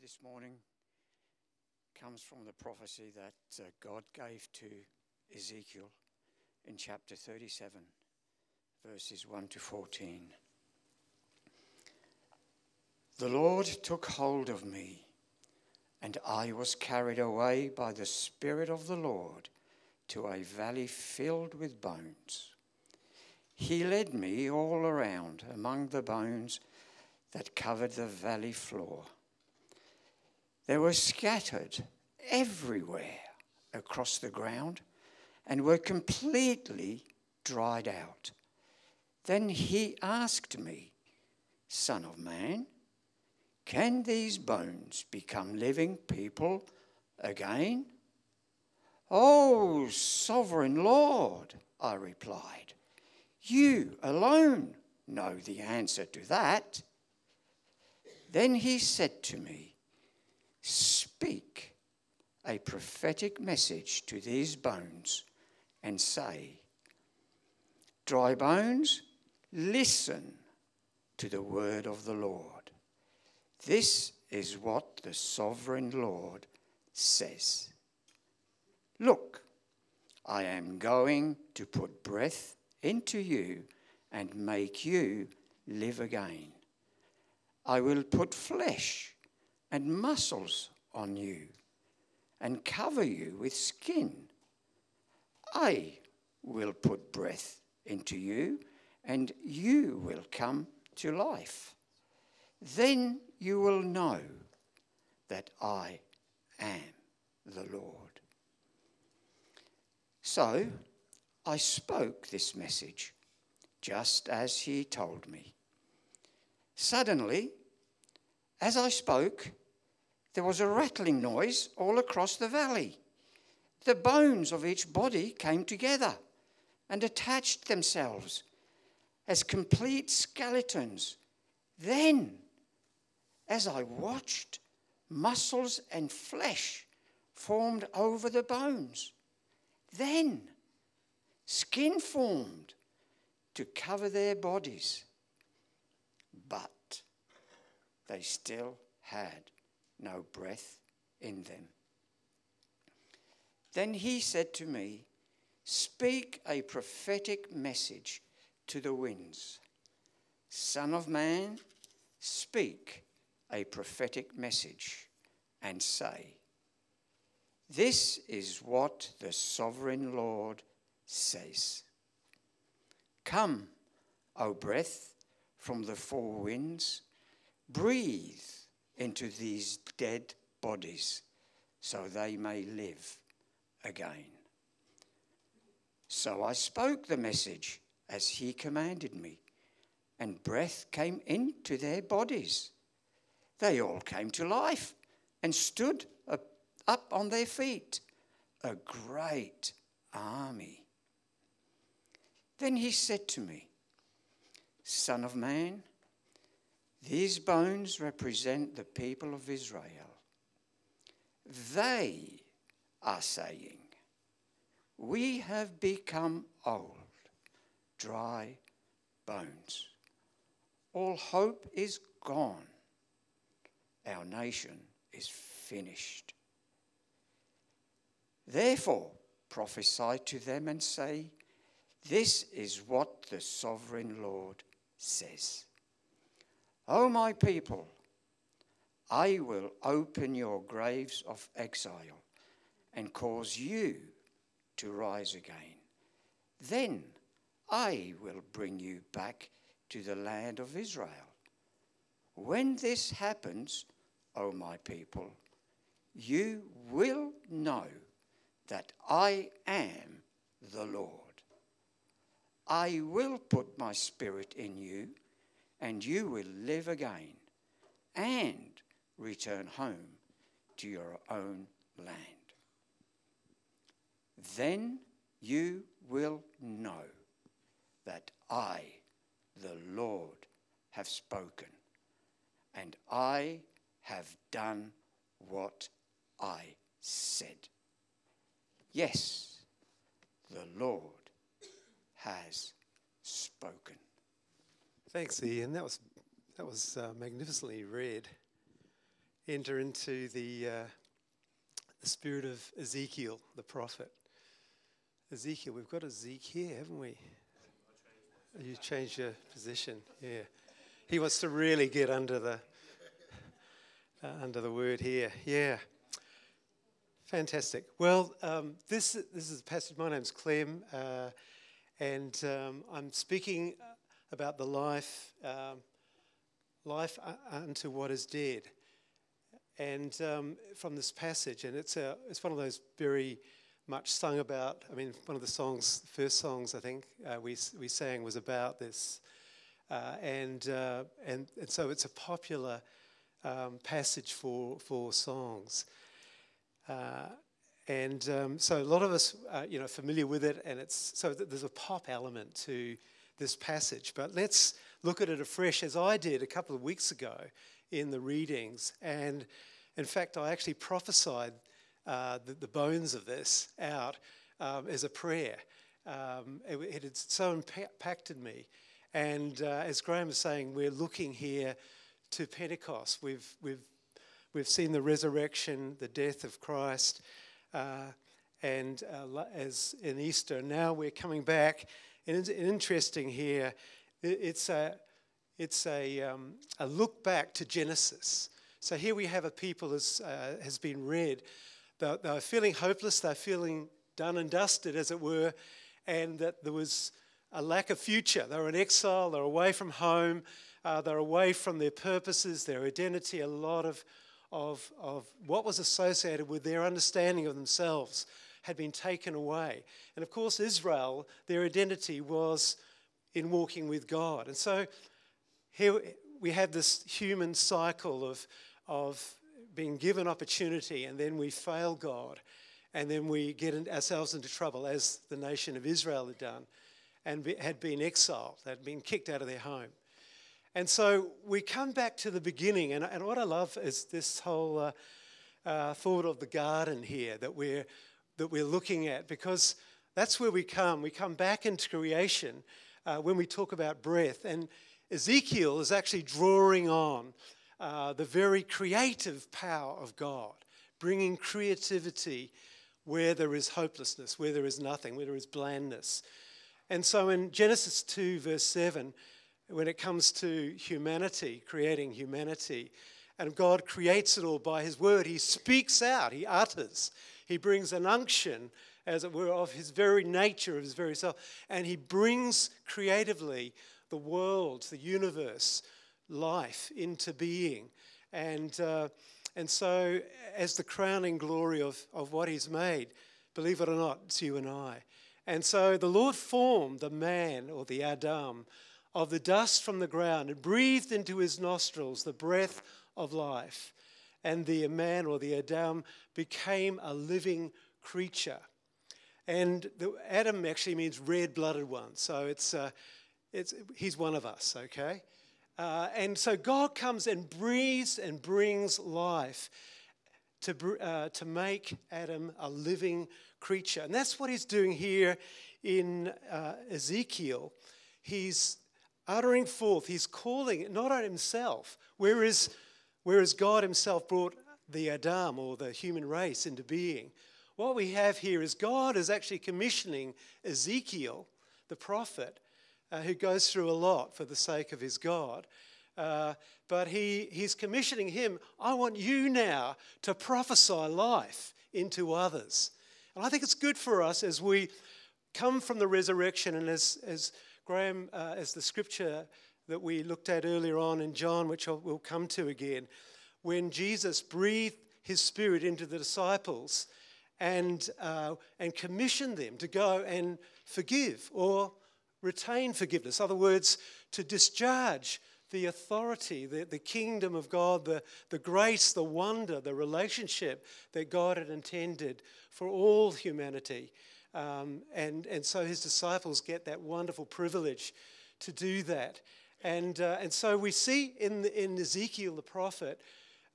this morning comes from the prophecy that uh, God gave to Ezekiel in chapter 37, verses 1 to 14. The Lord took hold of me, and I was carried away by the Spirit of the Lord to a valley filled with bones. He led me all around among the bones that covered the valley floor. They were scattered everywhere across the ground and were completely dried out. Then he asked me, Son of man, can these bones become living people again? Oh, sovereign Lord, I replied, you alone know the answer to that. Then he said to me, a prophetic message to these bones and say, Dry bones, listen to the word of the Lord. This is what the sovereign Lord says. Look, I am going to put breath into you and make you live again. I will put flesh and muscles on you and cover you with skin. I will put breath into you and you will come to life. Then you will know that I am the Lord. So I spoke this message just as he told me. Suddenly, as I spoke, there was a rattling noise all across the valley. The bones of each body came together and attached themselves as complete skeletons. Then, as I watched, muscles and flesh formed over the bones. Then, skin formed to cover their bodies. But they still had no breath in them. Then he said to me, Speak a prophetic message to the winds. Son of man, speak a prophetic message and say, This is what the sovereign Lord says. Come, O breath from the four winds breathe into these dead bodies so they may live again. So I spoke the message as he commanded me, and breath came into their bodies. They all came to life and stood up on their feet, a great army. Then he said to me, Son of man, these bones represent the people of Israel. They are saying, We have become old, dry bones. All hope is gone. Our nation is finished. Therefore, prophesy to them and say, This is what the sovereign Lord says. O my people, I will open your graves of exile and cause you to rise again. Then I will bring you back to the land of Israel. When this happens, O my people, you will know that I am the Lord. I will put my spirit in you and you will live again and return home to your own land. Then you will know that I, the Lord, have spoken, and I have done what I said. Yes, the Lord has spoken. Thanks, Ian. That was that was uh, magnificently read. enter into the, uh, the spirit of Ezekiel, the prophet. Ezekiel, we've got Ezekiel here, haven't we? You changed your position, yeah. He wants to really get under the uh, under the word here, yeah. Fantastic. Well, um, this this is a passage. My name's Clem, uh, and um, I'm speaking about the life um, life unto what is dead, and um, from this passage, and it's a it's one of those very much sung about. I mean, one of the songs, first songs I think uh, we, we sang was about this. Uh, and, uh, and, and so it's a popular um, passage for, for songs. Uh, and um, so a lot of us are you know, familiar with it, and it's, so there's a pop element to this passage. But let's look at it afresh, as I did a couple of weeks ago in the readings. And in fact, I actually prophesied uh, the, the, bones of this out um, as a prayer. Um, it, it, had so impacted me. And uh, as Graham was saying, we're looking here to Pentecost. We've, we've, we've seen the resurrection, the death of Christ, uh, and uh, as in Easter. Now we're coming back. And it's interesting here, it's a, it's a, um, a look back to Genesis. So here we have a people, as uh, has been read, they're, they're feeling hopeless, they're feeling done and dusted, as it were, and that there was a lack of future. They're in exile, they're away from home, uh, they're away from their purposes, their identity, a lot of, of, of what was associated with their understanding of themselves had been taken away. And of course, Israel, their identity was in walking with God. And so here we have this human cycle of, of being given opportunity and then we fail God and then we get ourselves into trouble as the nation of Israel had done and had been exiled, had been kicked out of their home. And so we come back to the beginning, and, and what I love is this whole uh, uh, thought of the garden here that we're, that we're looking at, because that's where we come. We come back into creation uh, when we talk about breath. And Ezekiel is actually drawing on uh, the very creative power of God, bringing creativity where there is hopelessness, where there is nothing, where there is blandness. And so in Genesis 2, verse 7, when it comes to humanity, creating humanity, and God creates it all by His word, He speaks out, He utters, He brings an unction, as it were, of His very nature, of His very self, and He brings creatively the world, the universe, life into being. And, uh, and so, as the crowning glory of, of what He's made, believe it or not, it's you and I. And so the Lord formed the man or the Adam of the dust from the ground and breathed into his nostrils the breath of life. And the man or the Adam became a living creature. And the Adam actually means red blooded one. So it's, uh, it's, he's one of us, okay? Uh, and so God comes and breathes and brings life to, uh, to make Adam a living creature. And that's what he's doing here in uh, Ezekiel. He's uttering forth, he's calling not on himself, whereas, whereas God himself brought the Adam or the human race into being. What we have here is God is actually commissioning Ezekiel, the prophet, uh, who goes through a lot for the sake of his God. Uh, but he, he's commissioning him, I want you now to prophesy life into others. And I think it's good for us as we come from the resurrection and as, as Graham, uh, as the scripture that we looked at earlier on in John, which we'll come to again, when Jesus breathed his spirit into the disciples and, uh, and commissioned them to go and forgive or retain forgiveness. In other words, to discharge the authority, the, the kingdom of God, the, the grace, the wonder, the relationship that God had intended for all humanity. Um, and, and so his disciples get that wonderful privilege to do that. And, uh, and so we see in, in Ezekiel the prophet,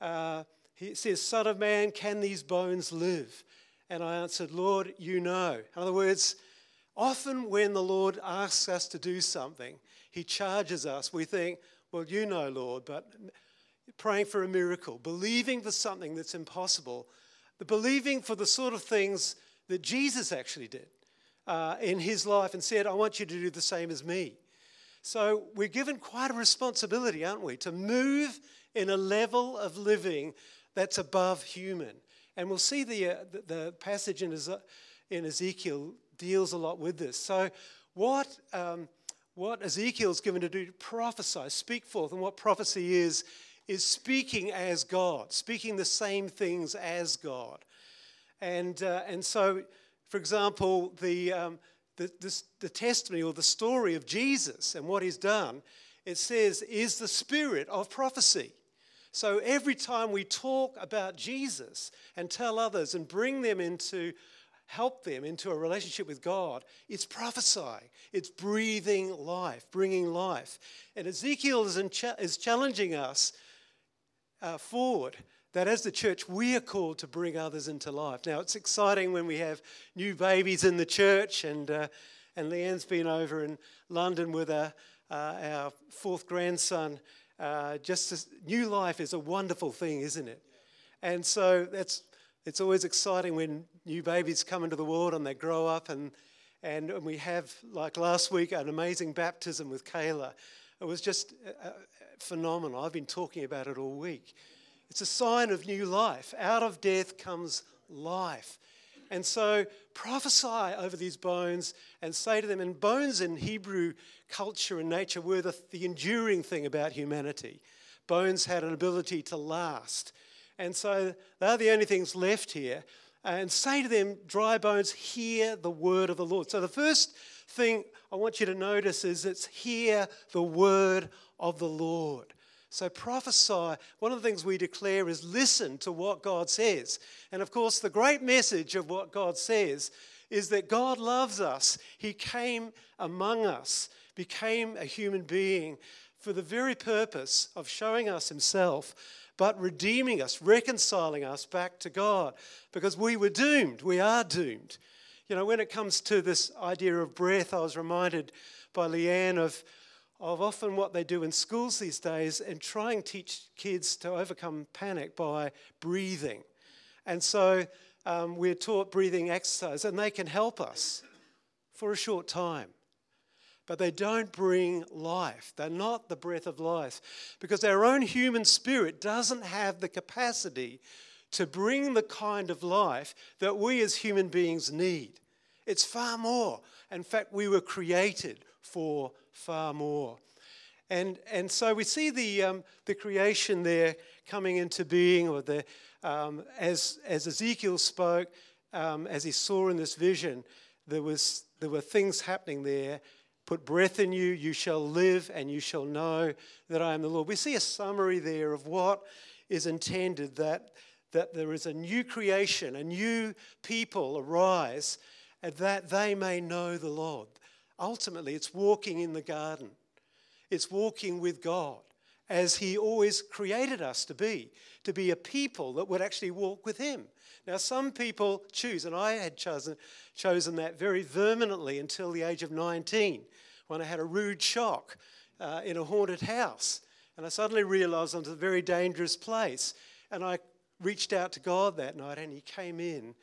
uh, he says, Son of man, can these bones live? And I answered, Lord, you know. In other words, Often, when the Lord asks us to do something, He charges us. We think, well, you know, Lord, but praying for a miracle, believing for something that's impossible, the believing for the sort of things that Jesus actually did uh, in his life and said, I want you to do the same as me. So we're given quite a responsibility, aren't we, to move in a level of living that's above human. And we'll see the, uh, the, the, passage in, in Ezekiel deals a lot with this. So, what, um, what Ezekiel's given to do, to prophesy, speak forth, and what prophecy is, is speaking as God, speaking the same things as God. And, uh, and so, for example, the, um, the, the, the testimony or the story of Jesus and what he's done, it says, is the spirit of prophecy. So every time we talk about Jesus and tell others and bring them into, help them into a relationship with God, it's prophesying, it's breathing life, bringing life. And Ezekiel is, is challenging us uh, forward that as the church, we are called to bring others into life. Now, it's exciting when we have new babies in the church, and, uh, and Leanne's been over in London with uh, our fourth grandson. Uh, just as, new life is a wonderful thing, isn't it? And so that's, it's always exciting when new babies come into the world and they grow up, and, and we have, like last week, an amazing baptism with Kayla. It was just uh, uh, phenomenal. I've been talking about it all week. It's a sign of new life. Out of death comes life. And so prophesy over these bones and say to them, and bones in Hebrew culture and nature were the, the enduring thing about humanity. Bones had an ability to last. And so they're the only things left here. And say to them, dry bones, hear the word of the Lord. So the first thing I want you to notice is it's hear the word of the Lord. So prophesy. One of the things we declare is listen to what God says. And of course, the great message of what God says is that God loves us. He came among us, became a human being for the very purpose of showing us Himself, but redeeming us, reconciling us back to God. Because we were doomed. We are doomed. You know, when it comes to this idea of breath, I was reminded by Leanne of, of often what they do in schools these days and try and teach kids to overcome panic by breathing. And so um, we're taught breathing exercise, and they can help us for a short time. But they don't bring life. They're not the breath of life because our own human spirit doesn't have the capacity to bring the kind of life that we as human beings need. It's far more. In fact, we were created for far more. And, and so we see the, um, the creation there coming into being, or the, um, as, as Ezekiel spoke, um, as he saw in this vision, there, was, there were things happening there. Put breath in you, you shall live, and you shall know that I am the Lord. We see a summary there of what is intended that that there is a new creation, a new people arise, that they may know the Lord. Ultimately, it's walking in the garden, it's walking with God as He always created us to be, to be a people that would actually walk with Him. Now, some people choose, and I had chosen, chosen that very vehemently until the age of 19 when I had a rude shock uh, in a haunted house. And I suddenly realized I was in a very dangerous place. And I reached out to God that night and He came in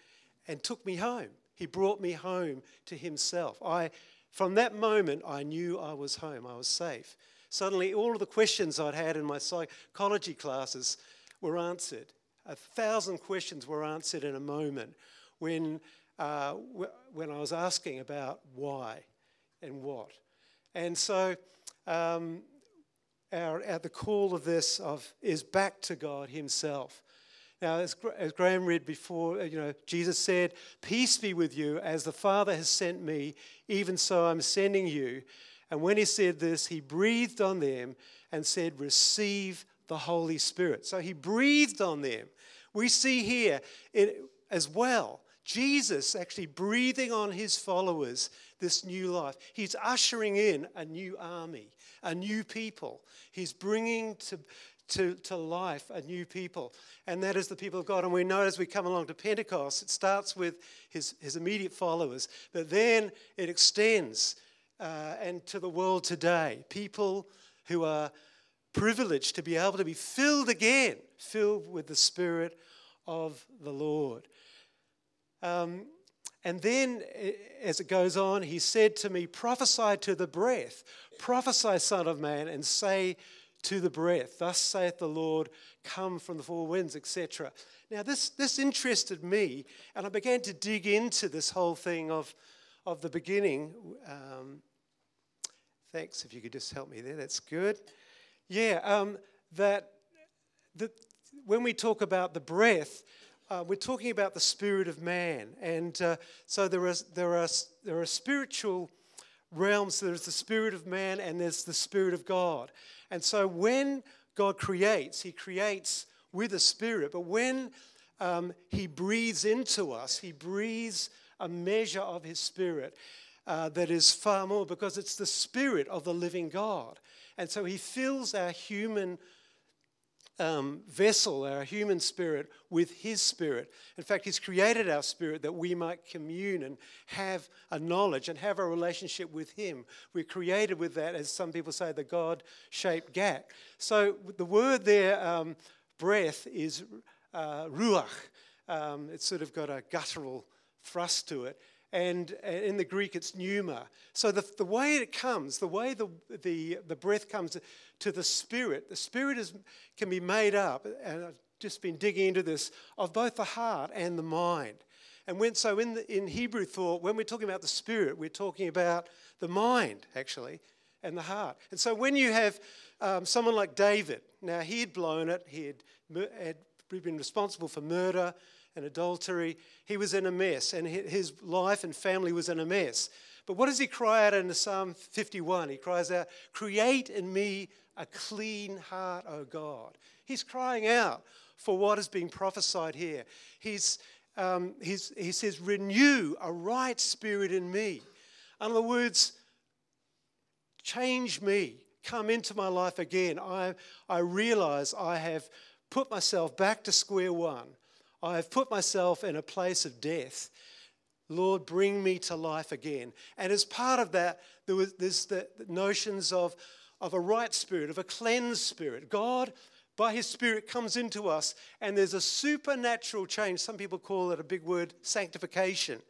and took me home. He brought me home to Himself. I, from that moment, I knew I was home, I was safe. Suddenly, all of the questions I'd had in my psychology classes were answered. A thousand questions were answered in a moment when, uh, when I was asking about why and what. And so, um, our, our, the call of this of, is back to God Himself. Now, as, as Graham read before, uh, you know, Jesus said, Peace be with you, as the Father has sent me, even so I'm sending you. And when he said this, he breathed on them and said, Receive the Holy Spirit. So he breathed on them. We see here as well Jesus actually breathing on his followers this new life. He's ushering in a new army, a new people. He's bringing to, to, to life, a new people. And that is the people of God. And we know as we come along to Pentecost, it starts with his, his immediate followers, but then it extends uh, and to the world today. People who are privileged to be able to be filled again, filled with the Spirit of the Lord. Um, and then, as it goes on, he said to me, Prophesy to the breath, prophesy, Son of Man, and say to the breath, Thus saith the Lord, come from the four winds, etc. Now, this, this interested me, and I began to dig into this whole thing of, of the beginning. Um, thanks, if you could just help me there, that's good. Yeah, um, that, that when we talk about the breath, uh, we're talking about the spirit of man. And uh, so there, is, there, are, there are spiritual realms. There's the spirit of man and there's the spirit of God. And so when God creates, he creates with a spirit. But when um, he breathes into us, he breathes a measure of his spirit uh, that is far more because it's the spirit of the living God. And so he fills our human um, vessel, our human spirit, with His spirit. In fact, He's created our spirit that we might commune and have a knowledge and have a relationship with Him. We're created with that, as some people say, the God shaped gak. So the word there, um, breath, is uh, ruach. Um, it's sort of got a guttural thrust to it and in the Greek it's pneuma. So the, the way it comes, the way the, the, the breath comes to the spirit, the spirit is, can be made up, and I've just been digging into this, of both the heart and the mind. And when, so in, the, in Hebrew thought, when we're talking about the spirit, we're talking about the mind, actually, and the heart. And so when you have um, someone like David, now he had blown it, he had, had been responsible for murder, and adultery. He was in a mess, and his life and family was in a mess. But what does he cry out in Psalm 51? He cries out, Create in me a clean heart, O God. He's crying out for what is being prophesied here. He's, um, he's, he says, Renew a right spirit in me. In other words, change me, come into my life again. I, I realize I have put myself back to square one. I have put myself in a place of death. Lord, bring me to life again. And as part of that, there was this the notions of, of a right spirit, of a cleansed spirit. God, by his spirit, comes into us, and there's a supernatural change. Some people call it a big word, sanctification.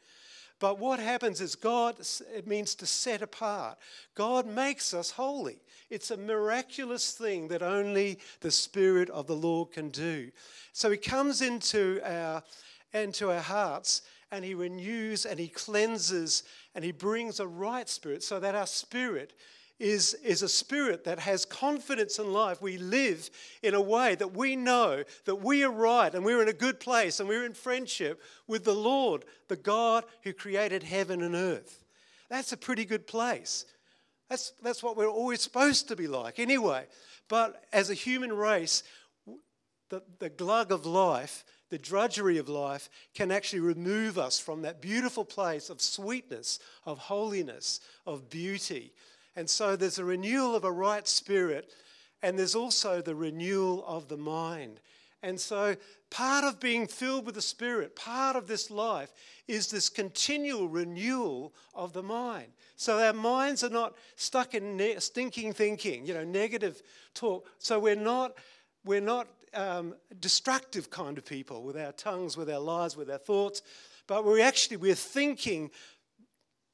But what happens is God, it means to set apart. God makes us holy. It's a miraculous thing that only the Spirit of the Lord can do. So He comes into our, into our hearts and He renews and He cleanses and He brings a right spirit so that our spirit is, is a spirit that has confidence in life. We live in a way that we know that we are right and we're in a good place and we're in friendship with the Lord, the God who created heaven and earth. That's a pretty good place. That's, that's what we're always supposed to be like, anyway. But as a human race, the, the glug of life, the drudgery of life, can actually remove us from that beautiful place of sweetness, of holiness, of beauty. And so there's a renewal of a right spirit, and there's also the renewal of the mind. And so, part of being filled with the Spirit, part of this life, is this continual renewal of the mind. So, our minds are not stuck in ne- stinking thinking, you know, negative talk. So, we're not, we're not um, destructive kind of people with our tongues, with our lives, with our thoughts, but we're actually, we're thinking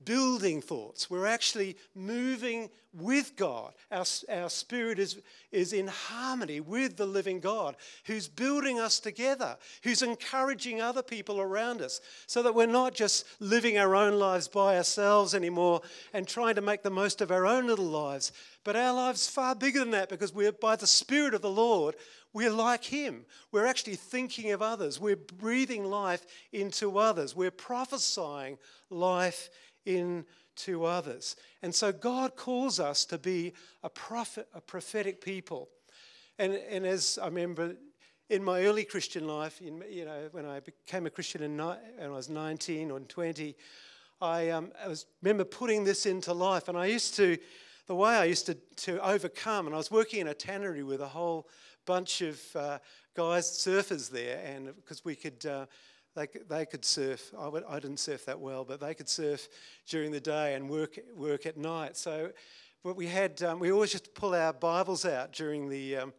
building thoughts. We're actually moving with God. Our, our spirit is, is in harmony with the living God who's building us together, who's encouraging other people around us, so that we're not just living our own lives by ourselves anymore and trying to make the most of our own little lives. But our lives far bigger than that because we're by the Spirit of the Lord. We're like Him. We're actually thinking of others. We're breathing life into others. We're prophesying life into others. And so God calls us to be a prophet, a prophetic people. And, and as I remember in my early Christian life, in, you know, when I became a Christian when I was 19 or 20, I, um, I was, remember putting this into life. And I used to, the way I used to, to overcome, and I was working in a tannery with a whole bunch of uh, guys, surfers there, and because we could uh, they, they could surf. I, would, I didn't surf that well, but they could surf during the day and work, work at night. So but we had um, we always just pull our Bibles out during the um,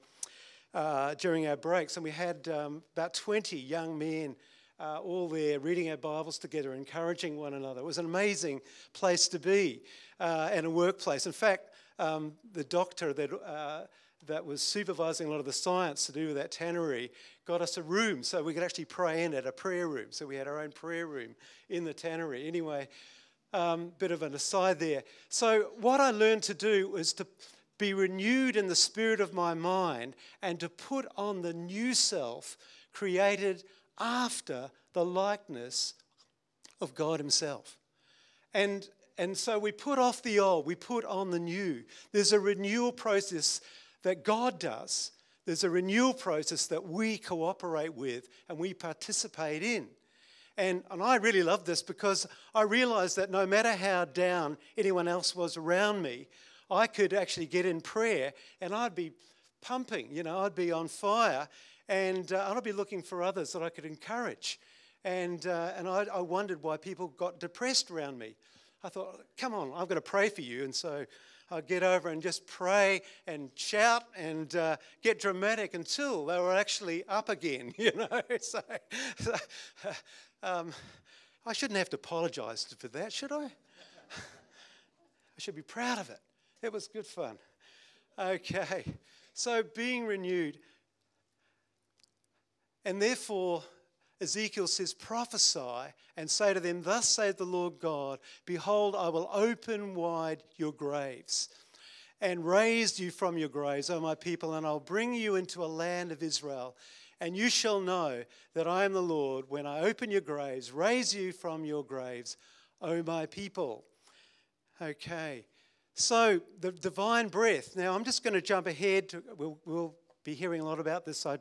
uh, during our breaks, and we had um, about 20 young men uh, all there reading our Bibles together, encouraging one another. It was an amazing place to be uh, and a workplace. In fact, um, the doctor that, uh, that was supervising a lot of the science to do with that tannery got us a room so we could actually pray in it, a prayer room. So we had our own prayer room in the tannery. Anyway, um, bit of an aside there. So, what I learned to do was to be renewed in the spirit of my mind and to put on the new self created after the likeness of God Himself. And, and so we put off the old, we put on the new. There's a renewal process that God does, there's a renewal process that we cooperate with and we participate in. And, and I really love this because I realized that no matter how down anyone else was around me, I could actually get in prayer and I'd be pumping, you know, I'd be on fire and uh, I'd be looking for others that I could encourage. And, uh, and I, I wondered why people got depressed around me. I thought, come on, I'm going to pray for you. And so I'd get over and just pray and shout and uh, get dramatic until they were actually up again, you know. so, so um, I shouldn't have to apologize for that, should I? I should be proud of it. It was good fun. Okay, so being renewed. And therefore, Ezekiel says, Prophesy and say to them, Thus saith the Lord God, Behold, I will open wide your graves and raise you from your graves, O my people, and I'll bring you into a land of Israel. And you shall know that I am the Lord when I open your graves, raise you from your graves, O my people. Okay. So, the divine breath. Now, I'm just going to jump ahead. To, we'll, we'll be hearing a lot about this, I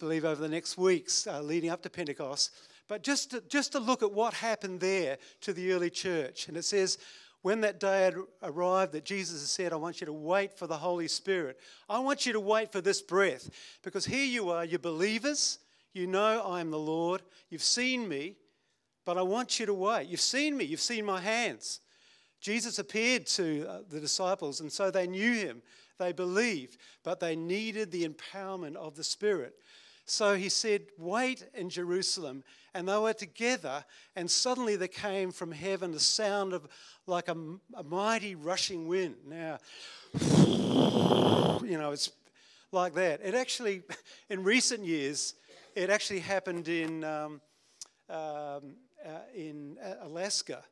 believe, over the next weeks uh, leading up to Pentecost. But just to, just to look at what happened there to the early church. And it says, when that day had arrived that Jesus said, I want you to wait for the Holy Spirit. I want you to wait for this breath because here you are, you're believers. You know I am the Lord. You've seen me, but I want you to wait. You've seen me, you've seen my hands. Jesus appeared to uh, the disciples, and so they knew him. They believed, but they needed the empowerment of the Spirit. So he said, Wait in Jerusalem. And they were together, and suddenly there came from heaven the sound of like a, a mighty rushing wind. Now, you know, it's like that. It actually, in recent years, it actually happened in, um, um, uh, in uh, Alaska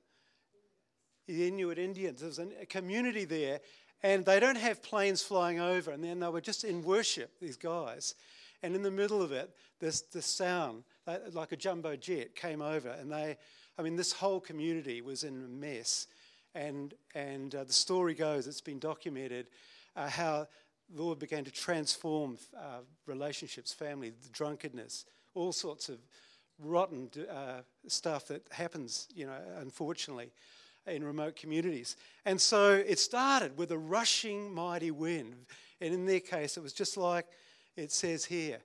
the Inuit Indians. There's a community there, and they don't have planes flying over. And then they were just in worship, these guys. And in the middle of it, this, this sound, like a jumbo jet, came over. And they, I mean, this whole community was in a mess. And, and uh, the story goes, it's been documented, uh, how the Lord began to transform uh, relationships, family, the drunkenness, all sorts of rotten uh, stuff that happens, you know, unfortunately in remote communities. And so it started with a rushing mighty wind. And in their case, it was just like it says here.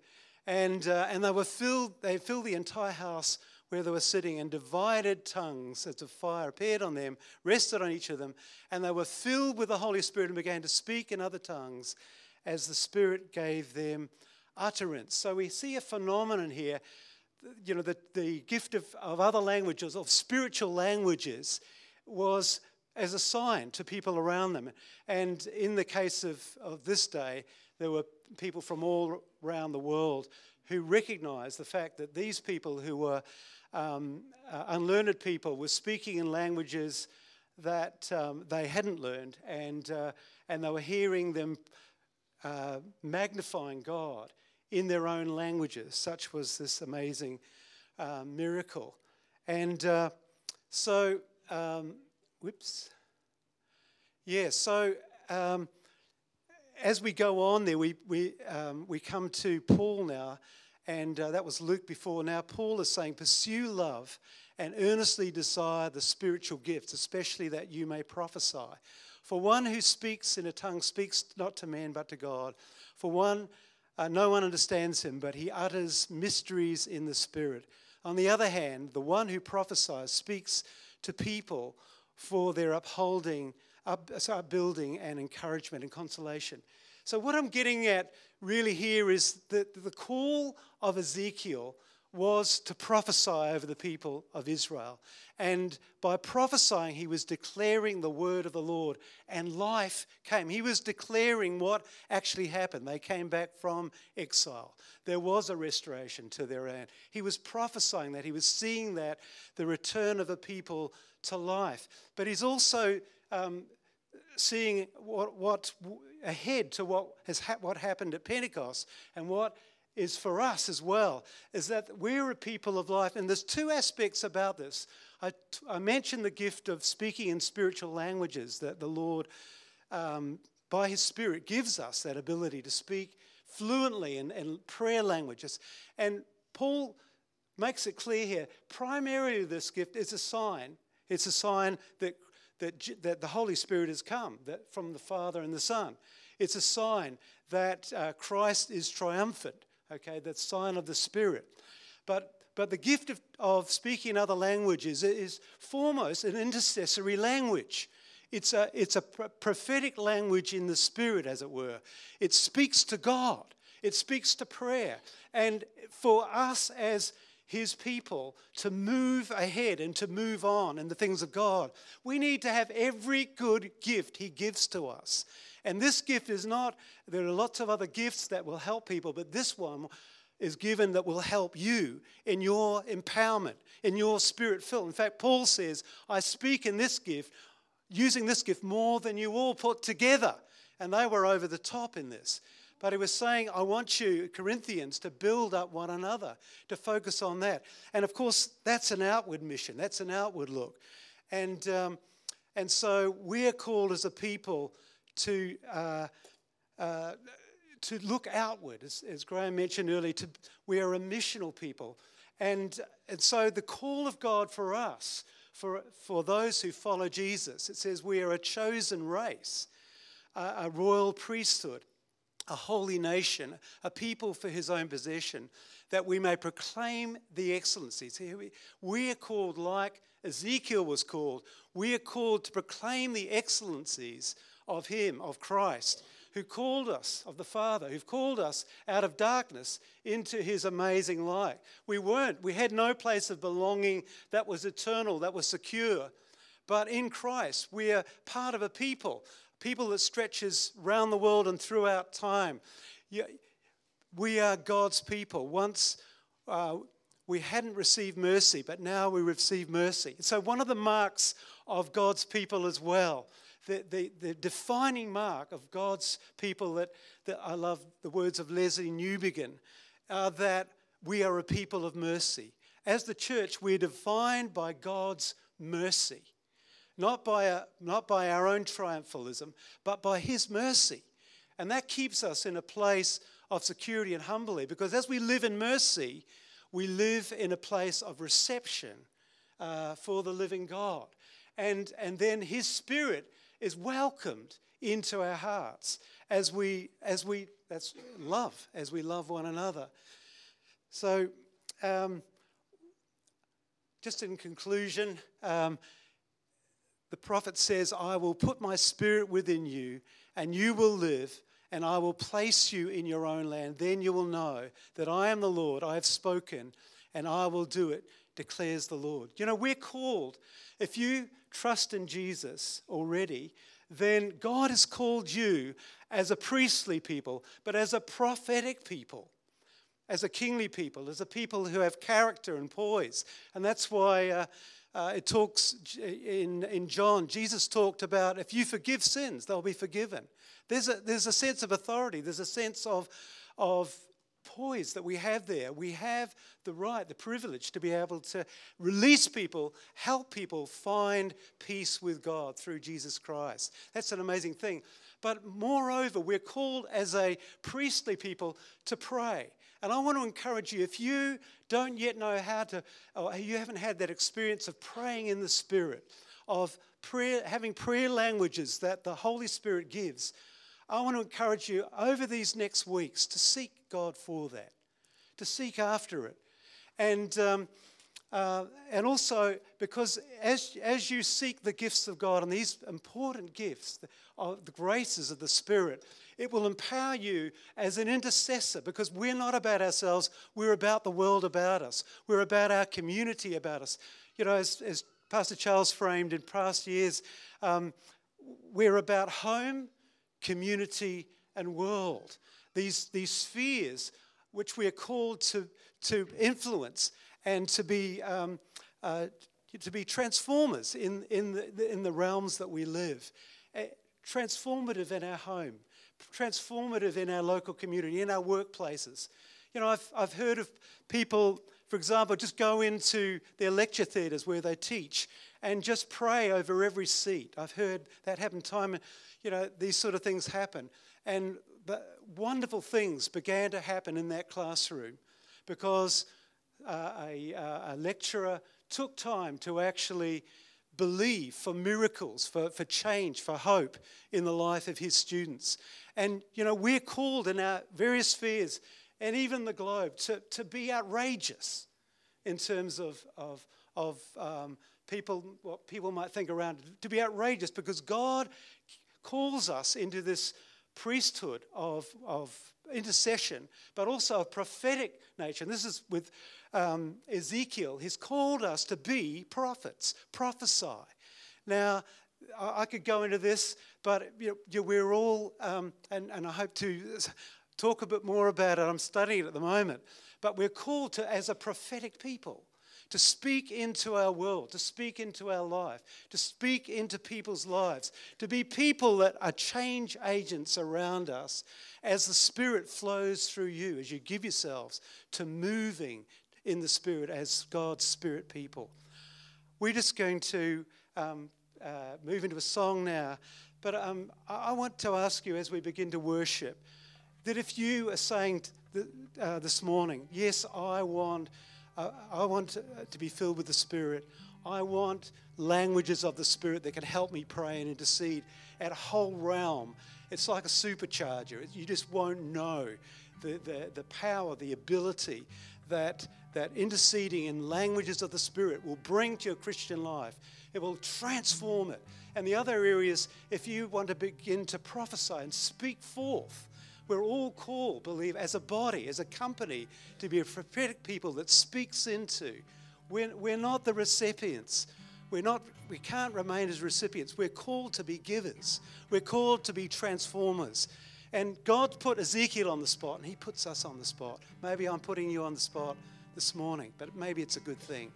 And, uh, and they were filled, they filled the entire house where they were sitting, and divided tongues as a fire appeared on them, rested on each of them, and they were filled with the Holy Spirit and began to speak in other tongues as the Spirit gave them utterance. So we see a phenomenon here, you know, the, the gift of, of other languages, of spiritual languages, was as a sign to people around them. And in the case of, of this day, there were people from all around the world who recognized the fact that these people who were um, uh, unlearned people were speaking in languages that um, they hadn't learned, and, uh, and they were hearing them uh, magnifying God in their own languages. Such was this amazing uh, miracle. And uh, so um, whoops. Yeah, so um, as we go on there, we, we, um, we come to Paul now, and uh, that was Luke before. Now, Paul is saying, Pursue love and earnestly desire the spiritual gifts, especially that you may prophesy. For one who speaks in a tongue speaks not to man but to God. For one, uh, no one understands him, but he utters mysteries in the Spirit. On the other hand, the one who prophesies speaks to people for their upholding, up, so upbuilding and encouragement and consolation. So, what I'm getting at really here is that the call of Ezekiel was to prophesy over the people of Israel. And by prophesying, he was declaring the word of the Lord, and life came. He was declaring what actually happened. They came back from exile. There was a restoration to their land. He was prophesying that. He was seeing that, the return of the people to life. But he's also um, seeing what, what ahead to what has ha- what happened at Pentecost and what is for us as well is that we're a people of life. And there's two aspects about this. I, t- I mentioned the gift of speaking in spiritual languages that the lord um, by his spirit gives us that ability to speak fluently in, in prayer languages. And paul makes it clear here primarily this gift is a sign. It's a sign that that, that the Holy Spirit has come that from the Father and the Son. It's a sign that uh, Christ is triumphant, okay, that's sign of the Spirit. But, but the gift of, of speaking other languages is foremost an intercessory language. It's a, it's a prophetic language in the Spirit, as it were. It speaks to God, it speaks to prayer. And for us as his people to move ahead and to move on in the things of God. We need to have every good gift he gives to us. And this gift is not, there are lots of other gifts that will help people, but this one is given that will help you in your empowerment, in your spirit filled. In fact, Paul says, I speak in this gift, using this gift more than you all put together. And they were over the top in this. But he was saying, I want you, Corinthians, to build up one another, to focus on that. And of course, that's an outward mission, that's an outward look. And, um, and so we're called as a people to, uh, uh, to look outward. As, as Graham mentioned earlier, to, we are a missional people. And, and so the call of God for us, for, for those who follow Jesus, it says we are a chosen race, a, a royal priesthood a holy nation, a people for his own possession, that we may proclaim the excellencies. We are called, like Ezekiel was called, we are called to proclaim the excellencies of him, of Christ, who called us, of the Father, who called us out of darkness into his amazing light. We weren't, we had no place of belonging that was eternal, that was secure. But in Christ, we are part of a people people that stretches round the world and throughout time. We are God's people. Once uh, we hadn't received mercy, but now we receive mercy. So, one of the marks of God's people as well, the, the, the defining mark of God's people that, that I love the words of Lesslie Newbigin, are that we are a people of mercy. As the church, we're defined by God's mercy not by, a, not by our own triumphalism, but by His mercy. And that keeps us in a place of security and humbly because as we live in mercy, we live in a place of reception uh, for the living God. And, and then His Spirit is welcomed into our hearts as we, as we that's love, as we love one another. So, um, just in conclusion, um, the prophet says, I will put my spirit within you, and you will live, and I will place you in your own land. Then you will know that I am the Lord, I have spoken, and I will do it, declares the Lord. You know, we're called, if you trust in Jesus already, then God has called you as a priestly people, but as a prophetic people as a kingly people, as a people who have character and poise. And that's why uh, uh, it talks in, in John, Jesus talked about if you forgive sins, they'll be forgiven. There's a, there's a sense of authority, there's a sense of, of poise that we have there. We have the right, the privilege to be able to release people, help people find peace with God through Jesus Christ. That's an amazing thing. But moreover, we're called as a priestly people to pray. And I want to encourage you if you don't yet know how to, or you haven't had that experience of praying in the Spirit, of prayer, having prayer languages that the Holy Spirit gives, I want to encourage you over these next weeks to seek God for that, to seek after it. And um, Uh, and also because as, as you seek the gifts of God and these important gifts, the, of the graces of the Spirit, it will empower you as an intercessor because we're not about ourselves, we're about the world about us, we're about our community about us. You know, as, as Pastor Charles framed in past years, um, we're about home, community, and world. These, these spheres which we are called to, to influence and to be, um, uh, to be transformers in, in, the, in the realms that we live. Uh, transformative in our home, transformative in our local community, in our workplaces. You know, I've, I've heard of people, for example, just go into their lecture theatres where they teach and just pray over every seat. I've heard that happen time, you know, these sort of things happen. And wonderful things began to happen in that classroom because uh, a, uh, a, lecturer took time to actually believe for miracles, for, for change, for hope in the life of his students. And, you know, we're called in our various spheres and even the globe to, to be outrageous in terms of, of, of um, people, what people might think around, to be outrageous because God calls us into this priesthood of, of intercession, but also of prophetic nature. And this is with um, Ezekiel. He's called us to be prophets, prophesy. Now, I, could go into this, but you know, we're all, um, and, and I hope to talk a bit more about it. I'm studying it at the moment. But we're called to, as a prophetic people, to speak into our world, to speak into our life, to speak into people's lives, to be people that are change agents around us as the Spirit flows through you, as you give yourselves to moving in the Spirit as God's Spirit people. We're just going to um, uh, move into a song now, but um, I want to ask you as we begin to worship that if you are saying uh, this morning, Yes, I want I want to, be filled with the Spirit. I want languages of the Spirit that can help me pray and intercede at a whole realm. It's like a supercharger. You just won't know the, the, the power, the ability that, that interceding in languages of the Spirit will bring to your Christian life. It will transform it. And the other areas, if you want to begin to prophesy and speak forth, we're all called, believe, as a body, as a company, to be a prophetic people that speaks into. We're, we're not the recipients. We're not, we can't remain as recipients. We're called to be givers. We're called to be transformers. And God put Ezekiel on the spot, and He puts us on the spot. Maybe I'm putting you on the spot this morning, but maybe it's a good thing.